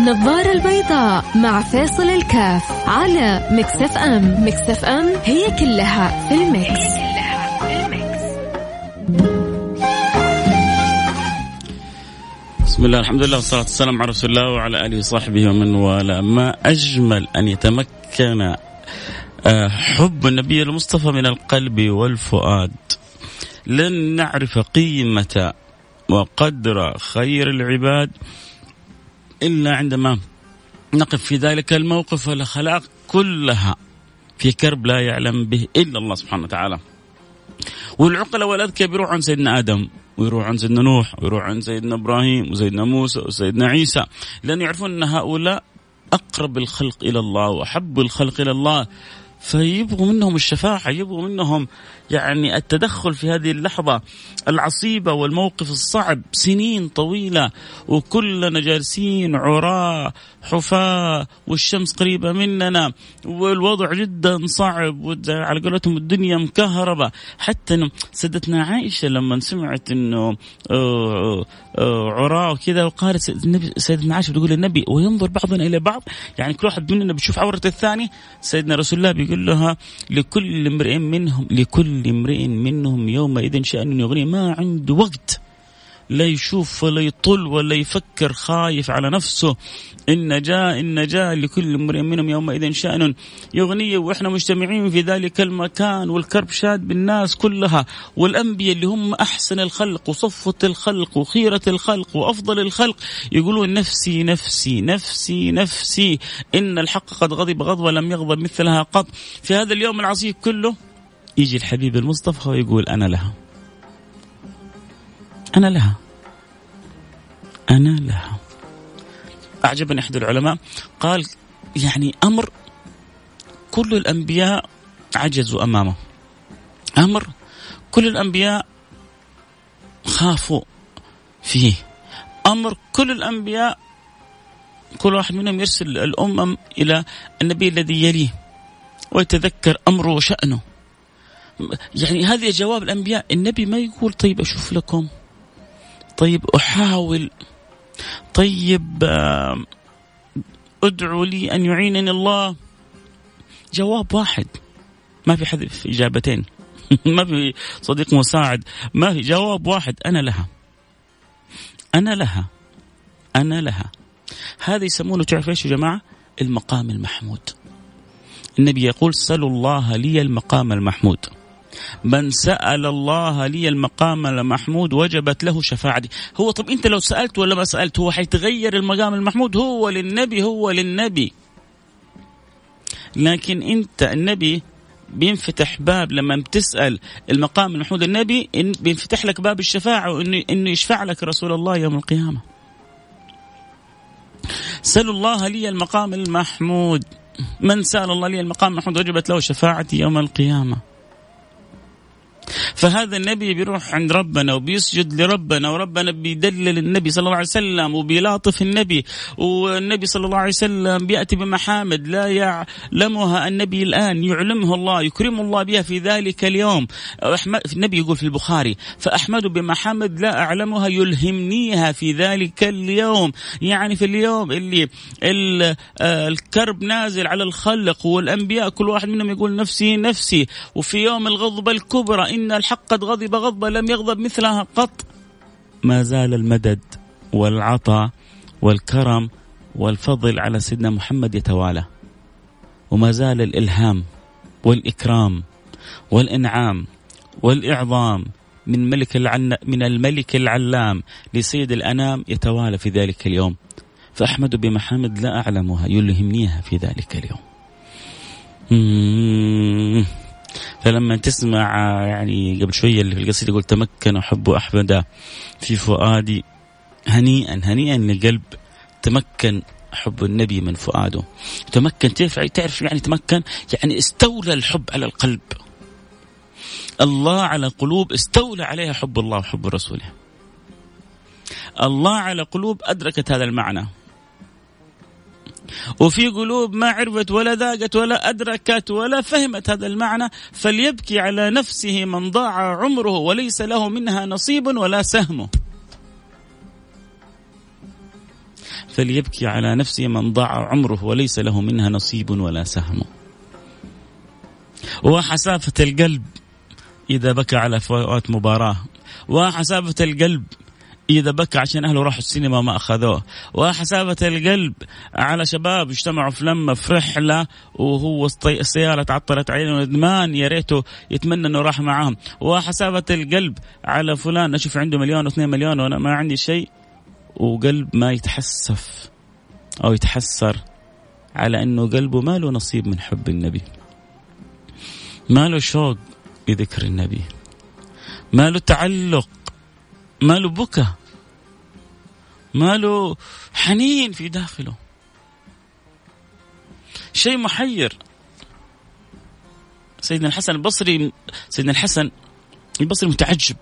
النظارة البيضاء مع فيصل الكاف على Mix FM. Mix FM هي كلها في ال Mix, كلها في ال Mix. بسم الله الحمد لله والصلاة والسلام على رسول الله وعلى آله وصحبه ومن والاه. ما أجمل أن يتمكن آه، حب النبي المصطفى من القلب والفؤاد؟ لن نعرف قيمة وقدر خير العباد إلا عندما نقف في ذلك الموقف والأخلاق كلها في كرب لا يعلم به إلا الله سبحانه وتعالى. والعقلاء والأذكياء بيروحوا عن سيدنا آدم ويروح عن سيدنا نوح ويروح عن سيدنا إبراهيم وسيدنا موسى وسيدنا عيسى. لأن يعرفون أن هؤلاء أقرب الخلق إلى الله وأحب الخلق إلى الله. فيبغوا منهم الشفاعة يبغوا منهم يعني التدخل في هذه اللحظة العصيبة والموقف الصعب. سنين طويلة وكلنا جالسين عراة حفاة والشمس قريبة مننا والوضع جدا صعب على قولتهم الدنيا مكهربة. حتى سدتنا عائشة لما سمعت إنه آه، آه، عراة وكذا وقالت سيدنا عائشة بتقول للنبي وينظر بعضنا إلى بعض. يعني كل واحد مننا بيشوف عورة الثاني سيدنا رسول الله بيقول لها لكل امرئ منهم لكل امرئ منهم يومئذ شأن يغنيه ما عنده وقت. لا يشوف ولا يطل ولا يفكر خايف على نفسه. إن جاء إن جاء لكل امرئ منهم يومئذ شأن يغنيه. وإحنا مجتمعين في ذلك المكان والكرب شاد بالناس كلها. والأنبياء اللي هم أحسن الخلق وصفة الخلق وخيرة الخلق وأفضل الخلق. يقولون نفسي نفسي نفسي نفسي. إن الحق قد غضب غضبة لم يغضب مثلها قط. في هذا اليوم العصيب كله يجي الحبيب المصطفى ويقول أنا لها. أنا لها. أنا لها. أعجبني أحد العلماء. قال يعني أمر كل الأنبياء عجزوا أمامه. أمر كل الأنبياء خافوا فيه. أمر كل الأنبياء كل واحد منهم يرسل الأمم إلى النبي الذي يليه ويتذكر أمره وشأنه. يعني هذه جواب الأنبياء. النبي ما يقول طيب أشوف لكم طيب أحاول. طيب ادعوا لي أن يعينني الله. جواب واحد. ما في حذف إجابتين. ما في صديق مساعد. ما في جواب واحد. أنا لها. أنا لها. أنا لها. هذا يسمونه تعرف إيش يا جماعة؟ المقام المحمود. النبي يقول سلوا الله لي المقام المحمود. من سأل الله لي المقام المحمود وجبت له شفاعتي هو طب أنت لو سألت ولا ما سألت هو حيتغير المقام المحمود هو للنبي هو للنبي لكن أنت النبي بينفتح باب لما بتسأل المقام المحمود النبي بينفتح لك باب الشفاعة وإنه إنه يشفع لك رسول الله يوم القيامة. سلوا الله لي المقام المحمود من سأل الله لي المقام المحمود وجبت له شفاعتي يوم القيامة. فهذا النبي بيروح عند ربنا وبيسجد لربنا وربنا بيدلل النبي صلى الله عليه وسلم وبيلاطف النبي والنبي صلى الله عليه وسلم بيأتي بمحامد لا يعلمها النبي الآن يعلمه الله يكرم الله بها في ذلك اليوم. النبي يقول في البخاري فأحمد بمحامد لا أعلمها يلهمنيها في ذلك اليوم. يعني في اليوم اللي آه، الكرب نازل على الخلق والأنبياء كل واحد منهم يقول نفسي نفسي. وفي يوم الغضبة الكبرى إن الحق قد غضب غضبة لم يغضب مثلها قط. ما زال المدد والعطاء والكرم والفضل على سيدنا محمد يتوالى. وما زال الإلهام والإكرام والإنعام والإعظام من ملك العن... من الملك العلام لسيد الأنام يتوالى في ذلك اليوم. فأحمد بمحامد لا أعلمها يلهمنيها في ذلك اليوم. فلما تسمع يعني قبل شوية اللي في القصيدة يقول تمكن حب أحمد في فؤادي. هنيئا هنيئا للقلب تمكن حب النبي من فؤاده. تمكن تعرف تعرف يعني تمكن؟ يعني استولى الحب على القلب. الله على قلوب استولى عليها حب الله وحب رسوله. الله على قلوب أدركت هذا المعنى. وفي قلوب ما عرفت ولا ذاقت ولا أدركت ولا فهمت هذا المعنى فليبكي على نفسه من ضاع عمره وليس له منها نصيب ولا سهم فليبكي على نفسه من ضاع عمره وليس له منها نصيب ولا سهم وحسافة القلب إذا بكى على فوات مباراة. وحسافة القلب إذا بكى عشان أهله راحوا السينما ما أخذوه. وحسافة القلب على شباب اجتمعوا في لمة في رحلة وهو السيارة تعطلت عليه ندمان يا ريته يتمنى أنه راح معاهم. وحسافة القلب على فلان أشوف عنده مليون واثنين مليون وأنا ما عندي شيء وقلب ما يتحسف أو يتحسر على أنه قلبه ما له نصيب من حب النبي. ما له شوق بذكر النبي. ما له تعلق. ما له بكى. ما له حنين في داخله. شيء محير. سيدنا الحسن البصري سيدنا الحسن البصري متعجب.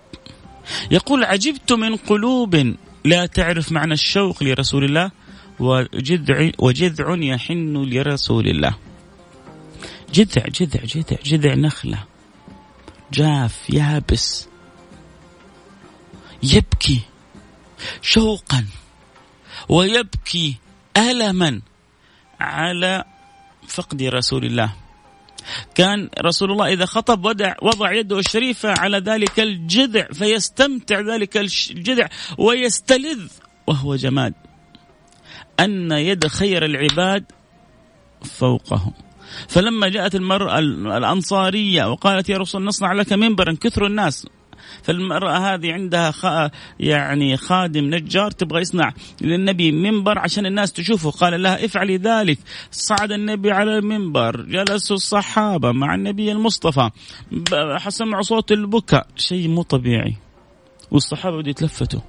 يقول عجبت من قلوب لا تعرف معنى الشوق لرسول الله وجذع وجذع يحن لرسول الله. جذع جذع جذع جذع نخلة. جاف يابس. يبكي. شوقا ويبكي ألما على فقد رسول الله. كان رسول الله إذا خطب وضع, وضع يده الشريفة على ذلك الجذع فيستمتع ذلك الجذع ويستلذ وهو جماد. أن يد خير العباد فوقه فلما جاءت المرأة الأنصارية وقالت يا رسول نصنع لك منبرا كثر الناس. فالمرأة هذه عندها خ... يعني خادم نجار تبغى يصنع للنبي منبر عشان الناس تشوفه. قال لها افعلي ذلك. صعد النبي على المنبر جلسوا الصحابة مع النبي المصطفى. سمعوا صوت البكاء. شيء مو طبيعي. والصحابة بدوا يتلفتوا.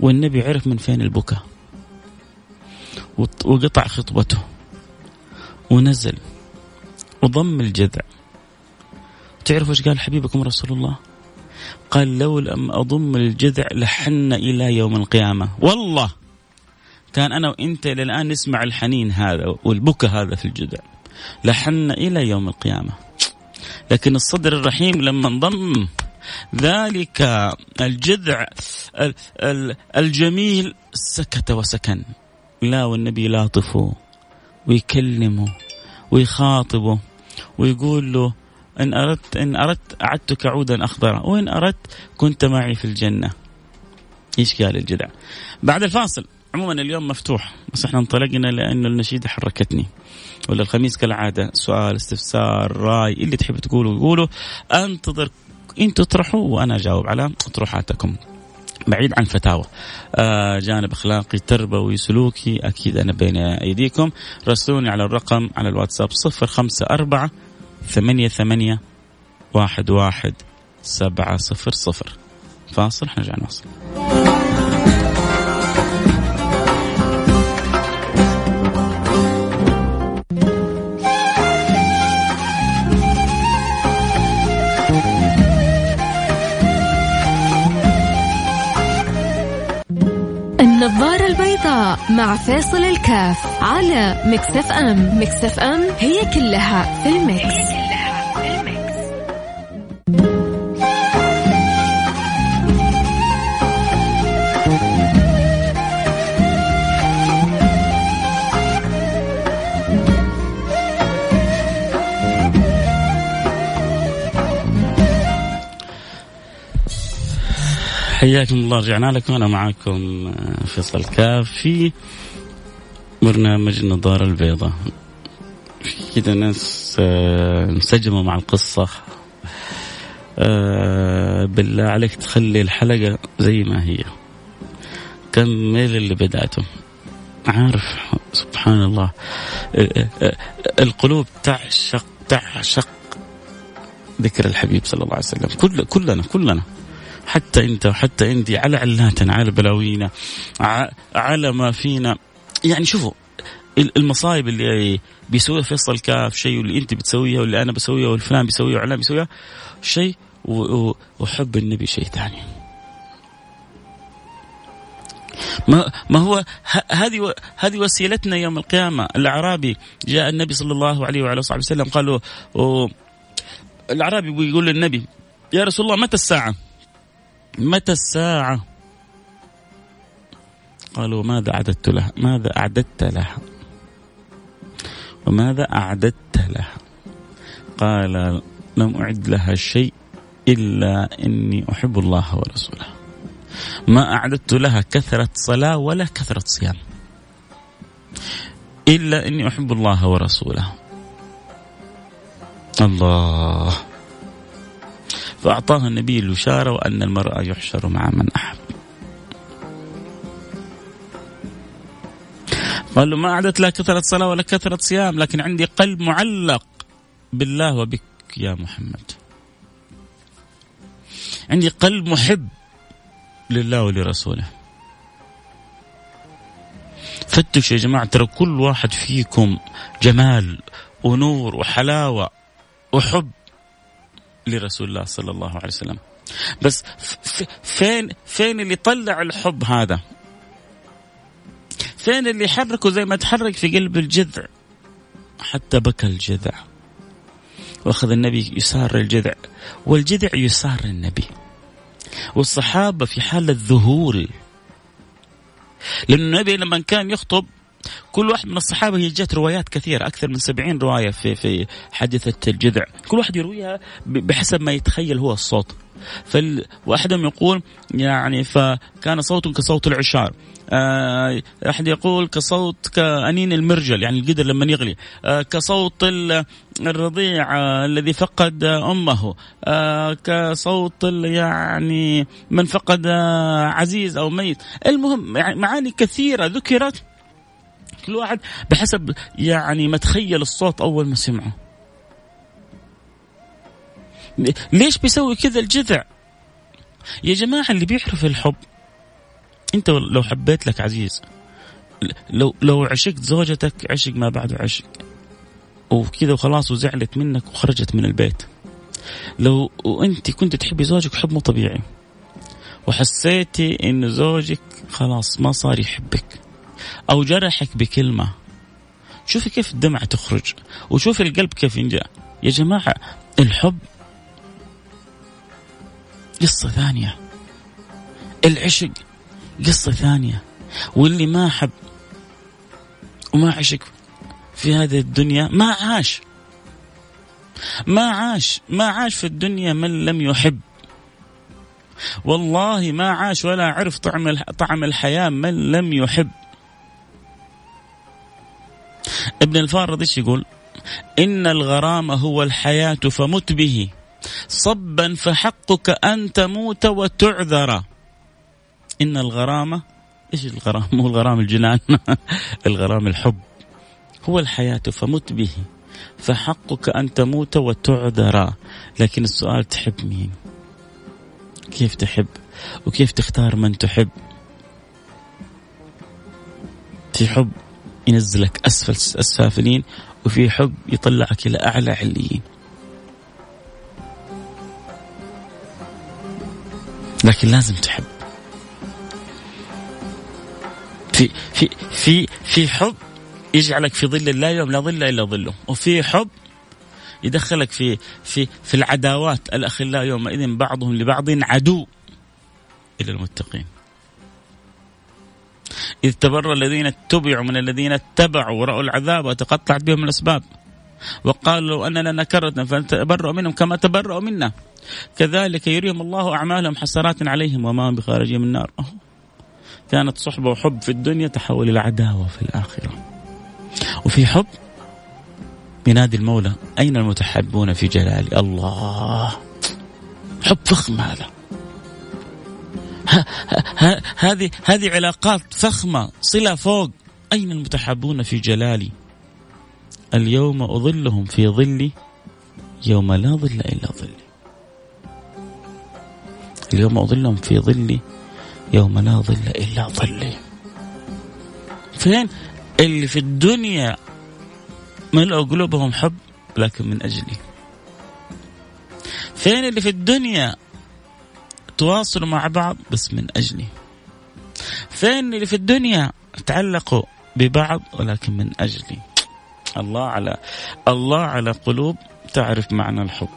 والنبي عرف من فين البكاء. وقطع خطبته. ونزل. وضم الجذع. تعرف إيش قال حبيبكم رسول الله؟ قال لو لم أضم الجذع لحن إلى يوم القيامة. والله! كان أنا وإنت إلى الآن نسمع الحنين هذا والبكى هذا في الجذع. لحن إلى يوم القيامة. لكن الصدر الرحيم لما انضم ذلك الجذع الجميل سكت وسكن. لا والنبي لاطفه ويكلمه ويخاطبه ويقول له إن أردت إن أردت أعدتك عودا أخضرا وإن أردت كنت معي في الجنة. إيش قال الجدع؟ بعد الفاصل عموما اليوم مفتوح بس إحنا انطلقنا لأنه النشيده حركتني. ولا الخميس كالعادة سؤال استفسار رأي اللي تحب تقوله قولوا أنتظر إنتوا تطرحوا وأنا أجاوب على اطروحاتكم بعيد عن فتاوى. آه جانب أخلاقي تربوي سلوكي أكيد أنا بين أيديكم. راسلوني على الرقم على الواتساب صفر خمسة أربعة ثمانية ثمانية واحد واحد سبعة صفر صفر. فاصل حنرجع نواصل النظارة البيضاء مع فيصل الكاف على Mix FM. Mix FM هي كلها في ال Mix, حياكم الله رجعنا لكم. أنا معكم آه، فيصل كاف في برنامج النظارة البيضاء. كذا ناس آه، انسجموا مع القصة. آه، بالله عليك تخلي الحلقة زي ما هي. كمل اللي بداته عارف سبحان الله. القلوب تعشق تعشق ذكر الحبيب صلى الله عليه وسلم. كل كلنا كلنا. حتى انت وحتى انت على علاتنا على بلاوينا على ما فينا. يعني شوفوا المصايب اللي بيسويها فيصل كاف شيء واللي انت بتسويها واللي أنا بسويها والفلان بيسويها وعلان بيسويها شيء وحب النبي شيء ثاني. ما ما هو هذه هذه وسيلتنا يوم القيامة. الأعرابي جاء النبي صلى الله عليه وعلى اله وسلم قال الأعرابي بيقول للنبي يا رسول الله متى الساعة؟ متى الساعة؟ قالوا ماذا أعددت لها؟ ماذا أعددت لها؟ وماذا أعددت لها؟ قال لم أعد لها شيء إلا إني أحب الله ورسوله. ما أعددت لها كثرة صلاة ولا كثرة صيام. إلا إني أحب الله ورسوله. الله. فأعطاه النبي البشارة وأن المرأة يحشر مع من أحب. قال له ما أعدت لا كثرة صلاة ولا كثرة صيام لكن عندي قلب معلق بالله وبك يا محمد. عندي قلب محب لله ولرسوله. فتشوا يا جماعة ترى كل واحد فيكم جمال ونور وحلاوة وحب. لرسول الله صلى الله عليه وسلم. بس فين فين اللي طلع الحب هذا؟ فين اللي حركه زي ما تحرك في قلب الجذع؟ حتى بكى الجذع. وأخذ النبي يسار الجذع والجذع يسار النبي. والصحابة في حاله ذهول لأن النبي لما كان يخطب كل واحد من الصحابة هي جت روايات كثيرة أكثر من سبعين رواية في في حادثة الجذع. كل واحد يرويها بحسب ما يتخيل هو الصوت. فال... واحدهم يقول يعني فكان صوت كصوت العشار. آه أحد يقول كصوت كأنين المرجل يعني القدر لما يغلي. آه كصوت الرضيع الذي فقد أمه. آه كصوت يعني من فقد عزيز أو ميت. المهم يعني معاني كثيرة ذكرت كل واحد بحسب يعني ما تخيل الصوت أول ما سمعه. ليش بيسوي كذا الجذع؟ يا جماعة اللي بيعرف الحب أنت لو حبيت لك عزيز لو لو عشقت زوجتك عشق ما بعده عشق. وكذا وخلاص وزعلت منك وخرجت من البيت. لو وانت كنت تحبي زوجك حب مو طبيعي. وحسيتي إن زوجك خلاص ما صار يحبك. أو جرحك بكلمة. شوفي كيف الدمعة تخرج وشوفي القلب كيف ينجا يا جماعة الحب. قصة ثانية. العشق. قصة ثانية. واللي ما حب وما عشق في هذه الدنيا ما عاش. ما عاش ما عاش في الدنيا من لم يحب. والله ما عاش ولا عرف طعم طعم الحياة من لم يحب. ابن الفارض إيش يقول؟ إن الغرام هو الحياة فمت به. صبا فحقك أن تموت وتعذر. إن الغرامة إيش الغرام؟ مو الغرام الجنان الغرام الحب. هو الحياة فمت به. فحقك أن تموت وتعذر. لكن السؤال تحب مين؟ كيف تحب؟ وكيف تختار من تحب؟ في حب ينزلك أسفل السافلين وفي حب يطلعك إلى أعلى عليين. لكن لازم تحب. في في في في حب يجعلك في ظل الله يوم لا ظل إلا ظله. وفي حب يدخلك في في في العداوات الأخلاء يومئذ بعضهم لبعض عدو إلى المتقين. إذ تبرأ الذين اتبعوا من الذين اتبعوا ورأوا العذاب وتقطعت بهم الأسباب. وقالوا لو أن لنا كرة فنتبرأ منهم كما تبرأوا منا. كذلك يريهم الله أعمالهم حسرات عليهم وما هم بخارجين من النار. كانت صحبة وحب في الدنيا تحول إلى عداوة في الآخرة. وفي حب ينادي المولى أين المتحبون في جلالي الله؟ حب فخم هذا. هذه هذه علاقات فخمة صلة فوق. أين المتحبون في جلالي؟ اليوم أظلهم في ظلي يوم لا ظل إلا ظلي. اليوم أظلهم في ظلي يوم لا ظل إلا ظلي. فين؟ اللي في الدنيا ملأوا قلوبهم حب لكن من أجلي. فين اللي في الدنيا تواصلوا مع بعض بس من أجلي. فين اللي في الدنيا؟ تعلقوا ببعض ولكن من أجلي. الله على الله على قلوب تعرف معنى الحب.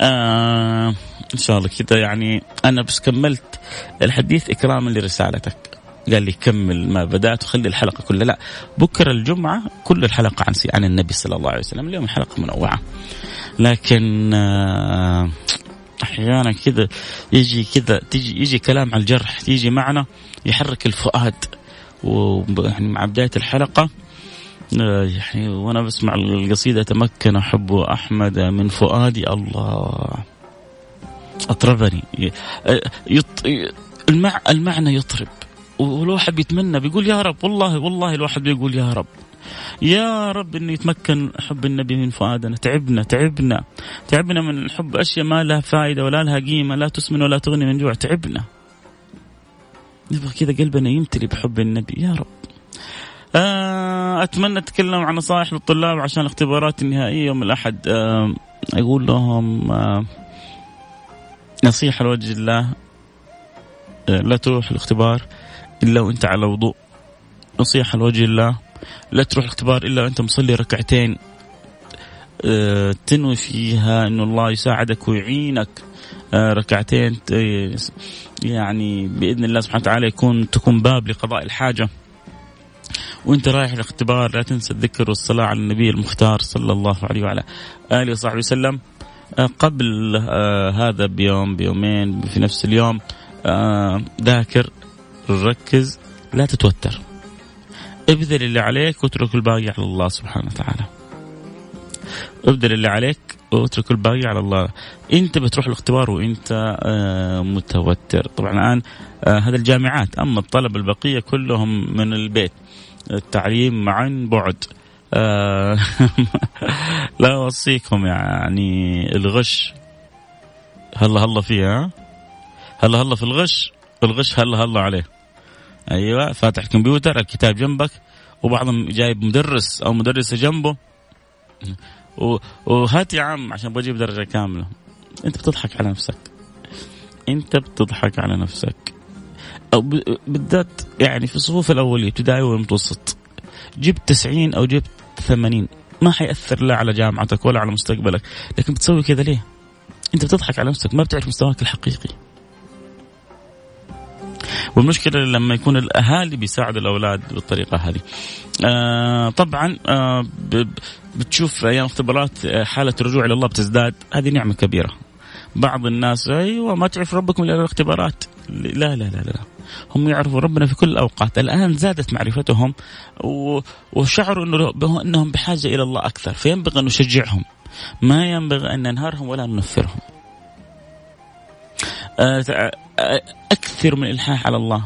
آه إن شاء الله كذا يعني أنا بس كملت الحديث اكراما لرسالتك. قال لي كمل ما بدأت وخلي الحلقة كلها. لا بكرة الجمعة كل الحلقة عن عن النبي صلى الله عليه وسلم. اليوم الحلقة منوعة. لكن آه، أحيانا كذا يجي كذا تيجي يجي كلام على الجرح يجي معنا يحرك الفؤاد. ويعني مع بداية الحلقة آه، يعني وأنا بسمع القصيدة تمكن حب أحمد من فؤادي الله. أطربني. يط... المع... المعنى يطرب. والواحد بيتمنى بيقول يا رب والله والله الواحد بيقول يا رب. يا رب إنه يتمكن حب النبي من فؤادنا. تعبنا تعبنا. تعبنا من حب أشياء ما لها فائدة ولا لها قيمة لا تسمن ولا تغني من جوع. تعبنا. نبغى كذا قلبنا يمتلي بحب النبي. يا رب. آه، أتمنى أتكلم عن نصائح للطلاب عشان الاختبارات النهائية يوم الأحد. آه، أقول لهم آه، نصيحة لوجه الله. لا تروح الاختبار إلا وأنت على وضوء. نصيحة لوجه الله لا تروح الاختبار إلا وأنت مصلي ركعتين. تنوي فيها إنه الله يساعدك ويعينك. ركعتين يعني بإذن الله سبحانه وتعالى يكون تكون باب لقضاء الحاجة. وأنت رايح الاختبار لا تنسى الذكر والصلاة على النبي المختار صلى الله عليه وعلى آله وصحبه وسلم. آه، قبل آه، هذا بيوم بيومين في نفس اليوم آه، ذاكر. ركز لا تتوتر. ابذل اللي عليك واترك الباقي على الله سبحانه وتعالى. ابذل اللي عليك واترك الباقي على الله. انت بتروح الاختبار وانت متوتر. طبعا الآن هذا الجامعات أما الطلبه البقية كلهم من البيت. التعليم معا بعد. آه لا أوصيكم يعني الغش. هلا هلا فيها هلا هلا في الغش؟ الغش هلا هلا عليه. أيوه فاتح كمبيوتر الكتاب جنبك وبعضهم جايب مدرس أو مدرسة جنبه. وهات يا عم عشان بجيب درجة كاملة. أنت بتضحك على نفسك. أنت بتضحك على نفسك. أو بالذات يعني في الصفوف الأولية ابتدائي والمتوسط. جبت 90 أو جبت 80 ما حيأثر لا على جامعتك ولا على مستقبلك. لكن بتسوي كذا ليه؟ أنت بتضحك على نفسك ما بتعرف مستواك الحقيقي. والمشكلة لما يكون الأهالي بيساعدوا الأولاد بالطريقة هذه. آه طبعا آه بتشوف أيام اختبارات آه، حالة الرجوع إلى الله بتزداد. هذه نعمة كبيرة. بعض الناس أيوة ما تعرف ربكم إلا الاختبارات. لا لا لا لا, لا. هم يعرفوا ربنا في كل الأوقات. الآن زادت معرفتهم وشعروا أنه أنهم بحاجة إلى الله أكثر. فينبغي أن نشجعهم. ما ينبغي أن ننهرهم ولا ننفرهم. آه، أكثر من الإلحاح على الله.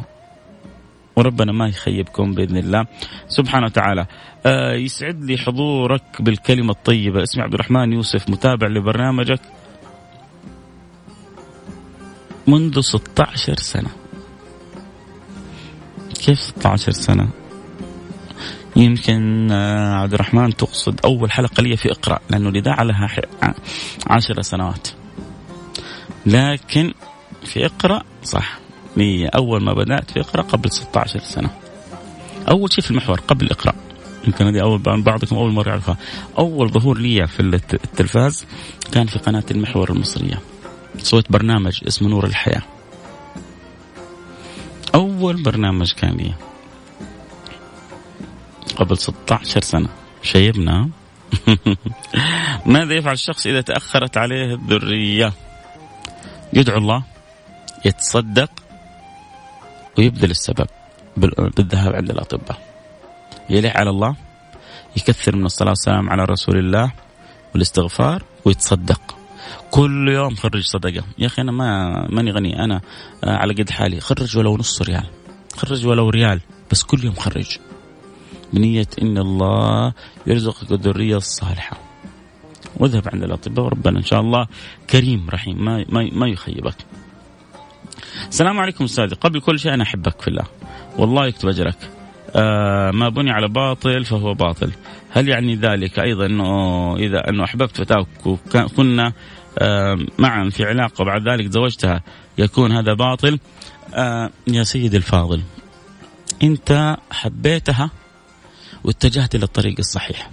وربنا ما يخيبكم بإذن الله. سبحانه وتعالى. آه يسعد لي حضورك بالكلمة الطيبة، اسمي عبد الرحمن يوسف متابع لبرنامجك. منذ 16 سنة. كيف 16 سنة؟ يمكن آه، عبد الرحمن تقصد أول حلقة لي في إقرأ لأنه الإذاعة لها عشر سنوات. لكن في إقرأ صح. لي أول ما بدأت في إقرأ قبل 16 سنة. أول شيء في المحور قبل اقرأ يمكن هذه أول بعضكم أول مرة يعرفها. أول ظهور لي في التلفاز كان في قناة المحور المصرية. سويت برنامج اسمه نور الحياة. أول برنامج كان لي. قبل 16 سنة. شيبنا. ماذا يفعل الشخص إذا تأخرت عليه الذرية؟ يدعو الله. يتصدق. ويبذل السبب بالذهاب عند الأطباء. يلح على الله يكثر من الصلاة والسلام على رسول الله والاستغفار ويتصدق. كل يوم خرج صدقة. يا أخي أنا ما ماني غني. أنا آه، على قد حالي. خرج ولو نص ريال. خرج ولو ريال. بس كل يوم خرج. بنية إن الله يرزقك الذرية الصالحة. واذهب عند الأطباء وربنا إن شاء الله. كريم رحيم. ما, ما, ما يخيبك. السلام عليكم أستاذي. قبل كل شيء أنا أحبك في الله. والله يكتب أجرك. آه ما بني على باطل فهو باطل. هل يعني ذلك أيضا أنه إذا أنه أحببت فتاة وكنا آه معا في علاقة وبعد ذلك زوجتها يكون هذا باطل؟ آه يا سيدي الفاضل أنت حبيتها واتجهت إلى الطريق الصحيح.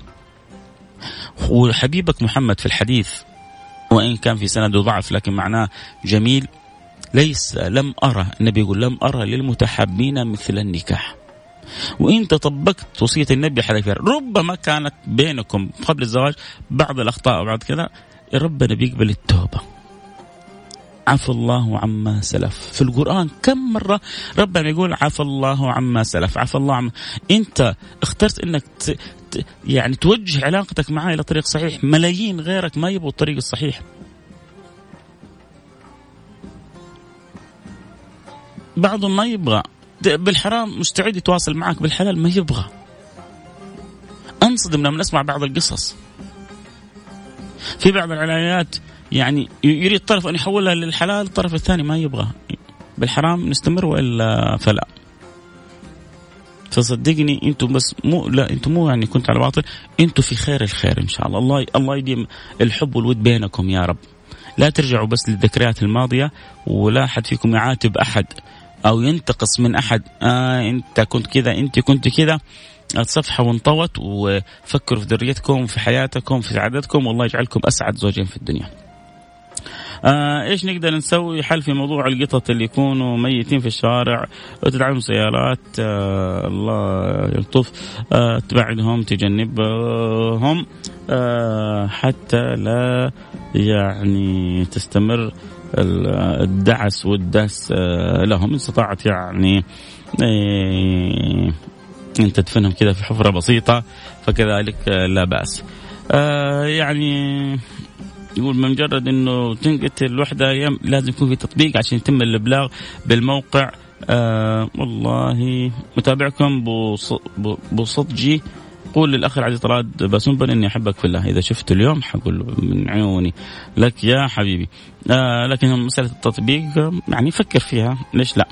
وحبيبك محمد في الحديث وإن كان في سند ضعف لكن معناه جميل. ليس لم أرى. النبي يقول لم أرى للمتحابين مثل النكاح. وانت طبقت وصية النبي حذافير ربما كانت بينكم قبل الزواج بعض الأخطاء وبعض كذا ربنا بيقبل التوبة. عفى الله عما سلف. في القرآن كم مرة ربنا يقول عفى الله عما سلف. عفى الله عما. أنت اخترت أنك ت... ت... يعني توجه علاقتك معاه إلى طريق صحيح. ملايين غيرك ما يبغوا الطريق الصحيح. بعضهم ما يبغى. بالحرام مستعد يتواصل معك بالحلال ما يبغى. انصدم لما اسمع بعض القصص. في بعض العلاقات يعني يريد طرف أن يحولها للحلال الطرف الثاني ما يبغى. بالحرام نستمر وإلا فلا. فصدقني أنتم بس مو لا أنتم مو يعني كنت على باطل. أنتم في خير الخير إن شاء الله. الله الله يديم الحب والود بينكم يا رب. لا ترجعوا بس للذكريات الماضية ولا أحد فيكم يعاتب أحد. أو ينتقص من أحد. آه أنت كنت كذا أنت كنت كذا. تصفحوا وانطوت وفكروا في ذريتكم في حياتكم في سعادتكم. والله يجعلكم أسعد زوجين في الدنيا. آه إيش نقدر نسوي؟ حل في موضوع القطط اللي يكونوا ميتين في الشارع. وتدعم سيارات آه الله يلطف. آه تبعدهم تجنبهم. آه حتى لا يعني تستمر الدعس والدس آه، لهم. إن استطاعت يعني آه، أن تدفنهم كذا في حفرة بسيطة فكذلك آه، لا بأس. يعني يقول بمجرد إنه تنقتل الوحده لازم يكون في تطبيق عشان يتم الإبلاغ بالموقع. آه والله متابعكم بصدجي قول للأخ العزيز طراد باسنبل إني أحبك في الله. إذا شفته اليوم حقول من عيوني لك يا حبيبي. آه لكن مسألة التطبيق يعني فكر فيها. ليش لا؟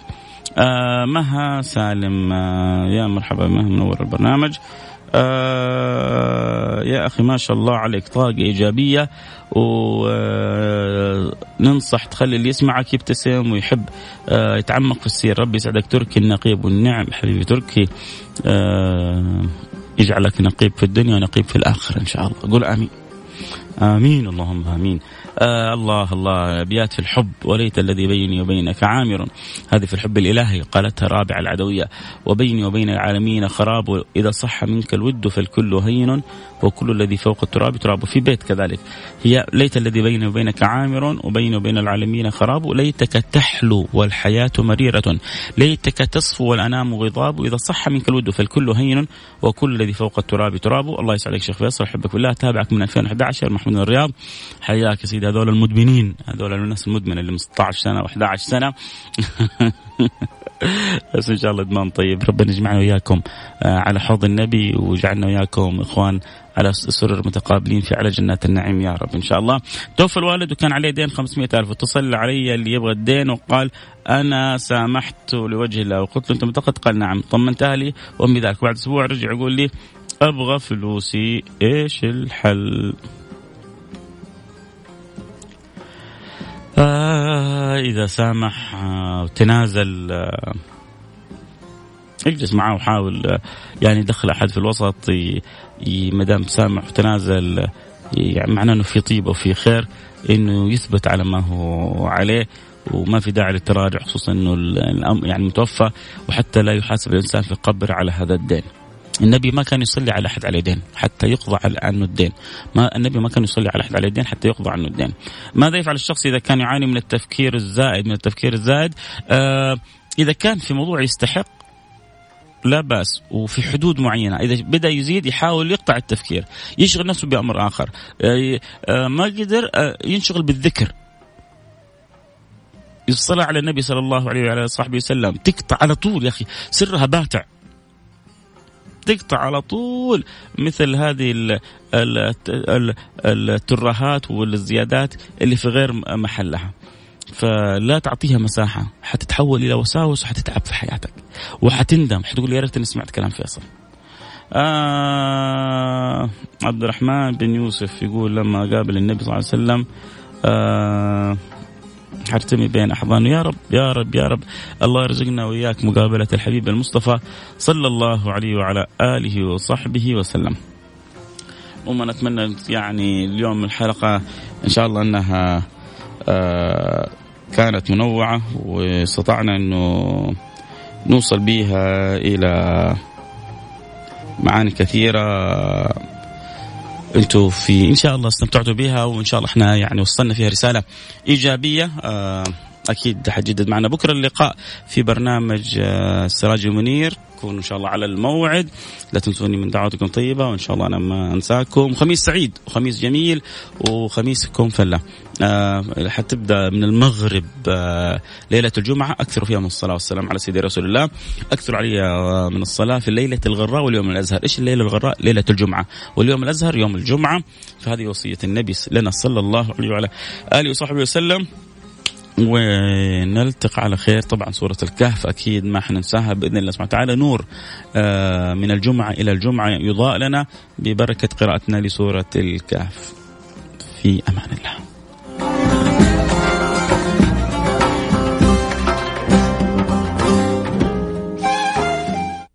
آه مها سالم آه يا مرحبا مها منور البرنامج. آه يا أخي ما شاء الله عليك. طاقة إيجابية وننصح تخلي اللي يسمعك يبتسم ويحب آه يتعمق في السير. ربي يسعدك. تركي النقيب والنعم. حبيبي تركي آه يجعلك نقيب في الدنيا ونقيب في الآخرة إن شاء الله. قول آمين. آمين. اللهم آمين. آه الله الله. أبيات في الحب وليت الذي بيني وبينك عامر. هذه في الحب الإلهي قالتها رابعة العدوية. وبيني وبين العالمين خراب إذا صح منك الود فالكل هين وكل الذي فوق التراب تراب. في بيت كذلك. هي ليت الذي بيني وبينك عامر وبيني وبين العالمين خراب. ليتك تحلو والحياة مريرة. ليتك تصفو والأنام غضاب. إذا صح منك الود فالكل هين وكل الذي فوق التراب تراب. الله يسعدك شيخ فيصل أحبك بالله تابعك من 2011 محمود الرياض. حياك يا سيدي هذول المدمنين. هذول الناس المدمنة اللي من 16 سنة و11 سنة. بس إن شاء الله إدمان طيب. ربنا يجمعنا وياكم آه، على حوض النبي ويجعلنا وياكم إخوان على سرر متقابلين في على جنات النعيم يا رب إن شاء الله. توفى الوالد وكان عليه دين 500 ألف. اتصل علي اللي يبغى الدين وقال أنا سامحت لوجه الله وقلت له أنت متقد؟ قال نعم. طمنت أهلي وأمي ذلك بعد أسبوع رجع يقول لي أبغى فلوسي. إيش الحل؟ آه إذا سامح آه وتنازل آه اجلس معاه وحاول آه يعني دخل أحد في الوسط ما دام سامح وتنازل آه، يعني معناه أنه في طيبة وفي خير أنه يثبت على ما هو عليه وما في داعي للتراجع خصوصا إنه يعني متوفى وحتى لا يحاسب الإنسان في القبر على هذا الدين. النبي ما كان يصلي على أحد عليه دين حتى يقضى عنه الدين. ما النبي ما كان يصلي على أحد عليه دين حتى يقضى عنه الدين. ماذا يفعل الشخص إذا كان يعاني من التفكير الزائد من التفكير الزائد آه إذا كان في موضوع يستحق لا بأس وفي حدود معينة. إذا بدأ يزيد يحاول يقطع التفكير يشغل نفسه بأمر آخر. آه آه ما قدر آه ينشغل بالذكر. الصلاة على النبي صلى الله عليه وعلى صحبه وسلم تقطع على طول يا أخي سرها باتع تقطع على طول مثل هذه الترهات والزيادات اللي في غير محلها. فلا تعطيها مساحة حتتحول إلى وساوس وحتتعب في حياتك. وحتندم حتقول يا ريتني سمعت كلام فيصل. آه عبد الرحمن بن يوسف يقول لما قابل النبي صلى الله عليه وسلم آه حرتمي بين احضانه يا رب يا رب يا رب. الله يرزقنا وإياك مقابلة الحبيب المصطفى صلى الله عليه وعلى آله وصحبه وسلم. وما نتمنى يعني اليوم الحلقة إن شاء الله أنها آه كانت منوعة واستطعنا أنه نوصل بها إلى معاني كثيرة. أنتم في إن شاء الله استمتعتوا بها وإن شاء الله إحنا يعني وصلنا فيها رسالة إيجابية. آه أكيد حجدد معنا. بكرة اللقاء في برنامج آه، السراج المنير. كونوا إن شاء الله على الموعد. لا تنسوني من دعواتكم طيبه وإن شاء الله أنا ما أنساكم. خميس سعيد وخميس جميل وخميسكم فله آه حتبدأ من المغرب آه ليلة الجمعة. اكثروا فيها من الصلاة والسلام على سيدي رسول الله. اكثروا علي آه من الصلاة في الليلة الغراء واليوم الأزهر. إيش الليلة الغراء؟ ليلة الجمعة. واليوم الأزهر يوم الجمعة. فهذه وصية النبي لنا صلى الله عليه وعلى آله وصحبه وسلم. ونلتقي على خير. طبعا سورة الكهف أكيد ما حننساها بإذن الله سبحانه وتعالى. نور آه، من الجمعة إلى الجمعة يضاء لنا ببركة قراءتنا لسورة الكهف. في أمان الله.